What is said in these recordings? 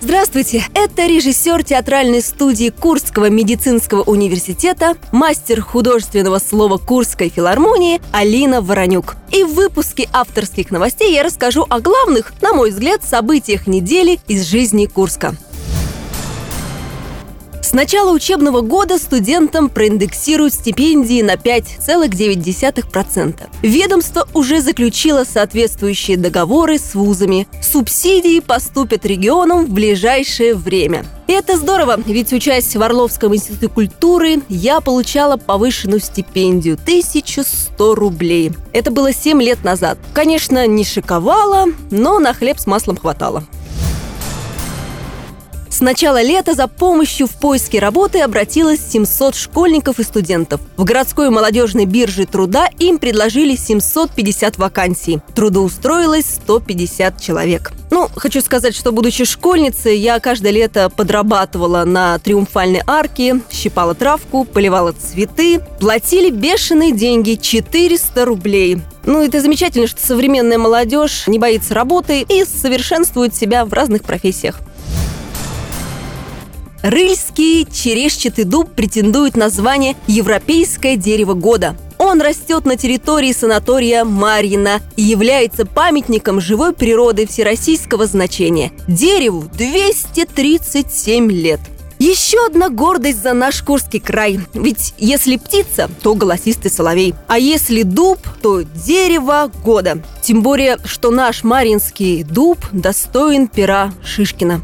Здравствуйте! Это режиссер театральной студии Курского медицинского университета, мастер художественного слова Курской филармонии Алина Воронюк. И в выпуске авторских новостей я расскажу о главных, на мой взгляд, событиях недели из жизни Курска. С начала учебного года студентам проиндексируют стипендии на 5,9%. Ведомство уже заключило соответствующие договоры с вузами. Субсидии поступят регионам в ближайшее время. И это здорово, ведь учась в Орловском институте культуры, я получала повышенную стипендию – 1100 рублей. Это было 7 лет назад. Конечно, не шиковала, но на хлеб с маслом хватало. С начала лета за помощью в поиске работы обратилось 700 школьников и студентов. В городской молодежной бирже труда им предложили 750 вакансий. Трудоустроилось 150 человек. Ну, хочу сказать, что, будучи школьницей, я каждое лето подрабатывала на Триумфальной арке, щипала травку, поливала цветы. Платили бешеные деньги – 400 рублей. Ну, это замечательно, что современная молодежь не боится работы и совершенствует себя в разных профессиях. Рыльский черешчатый дуб претендует на звание «Европейское дерево года». Он растет на территории санатория Марьина и является памятником живой природы всероссийского значения. Дереву 237 лет. Еще одна гордость за наш Курский край. Ведь если птица, то голосистый соловей. А если дуб, то дерево года. Тем более, что наш маринский дуб достоин пера Шишкина.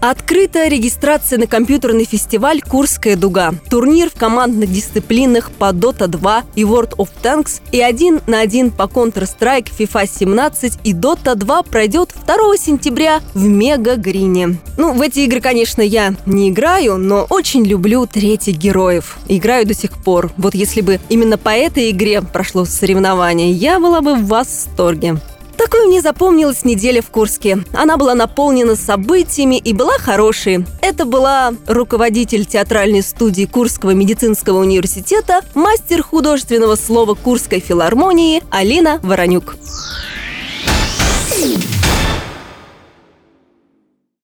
Открыта регистрация на компьютерный фестиваль «Курская дуга». Турнир в командных дисциплинах по Dota 2 и World of Tanks и один на один по Counter-Strike, FIFA 17 и Dota 2 пройдет 2 сентября в Мега Грине. Ну, в эти игры, конечно, я не играю, но очень люблю третьих героев. Играю до сих пор. Вот если бы именно по этой игре прошло соревнование, я была бы в восторге. Такой мне запомнилась неделя в Курске. Она была наполнена событиями и была хорошей. Это была руководитель театральной студии Курского медицинского университета, мастер художественного слова Курской филармонии Алина Воронюк.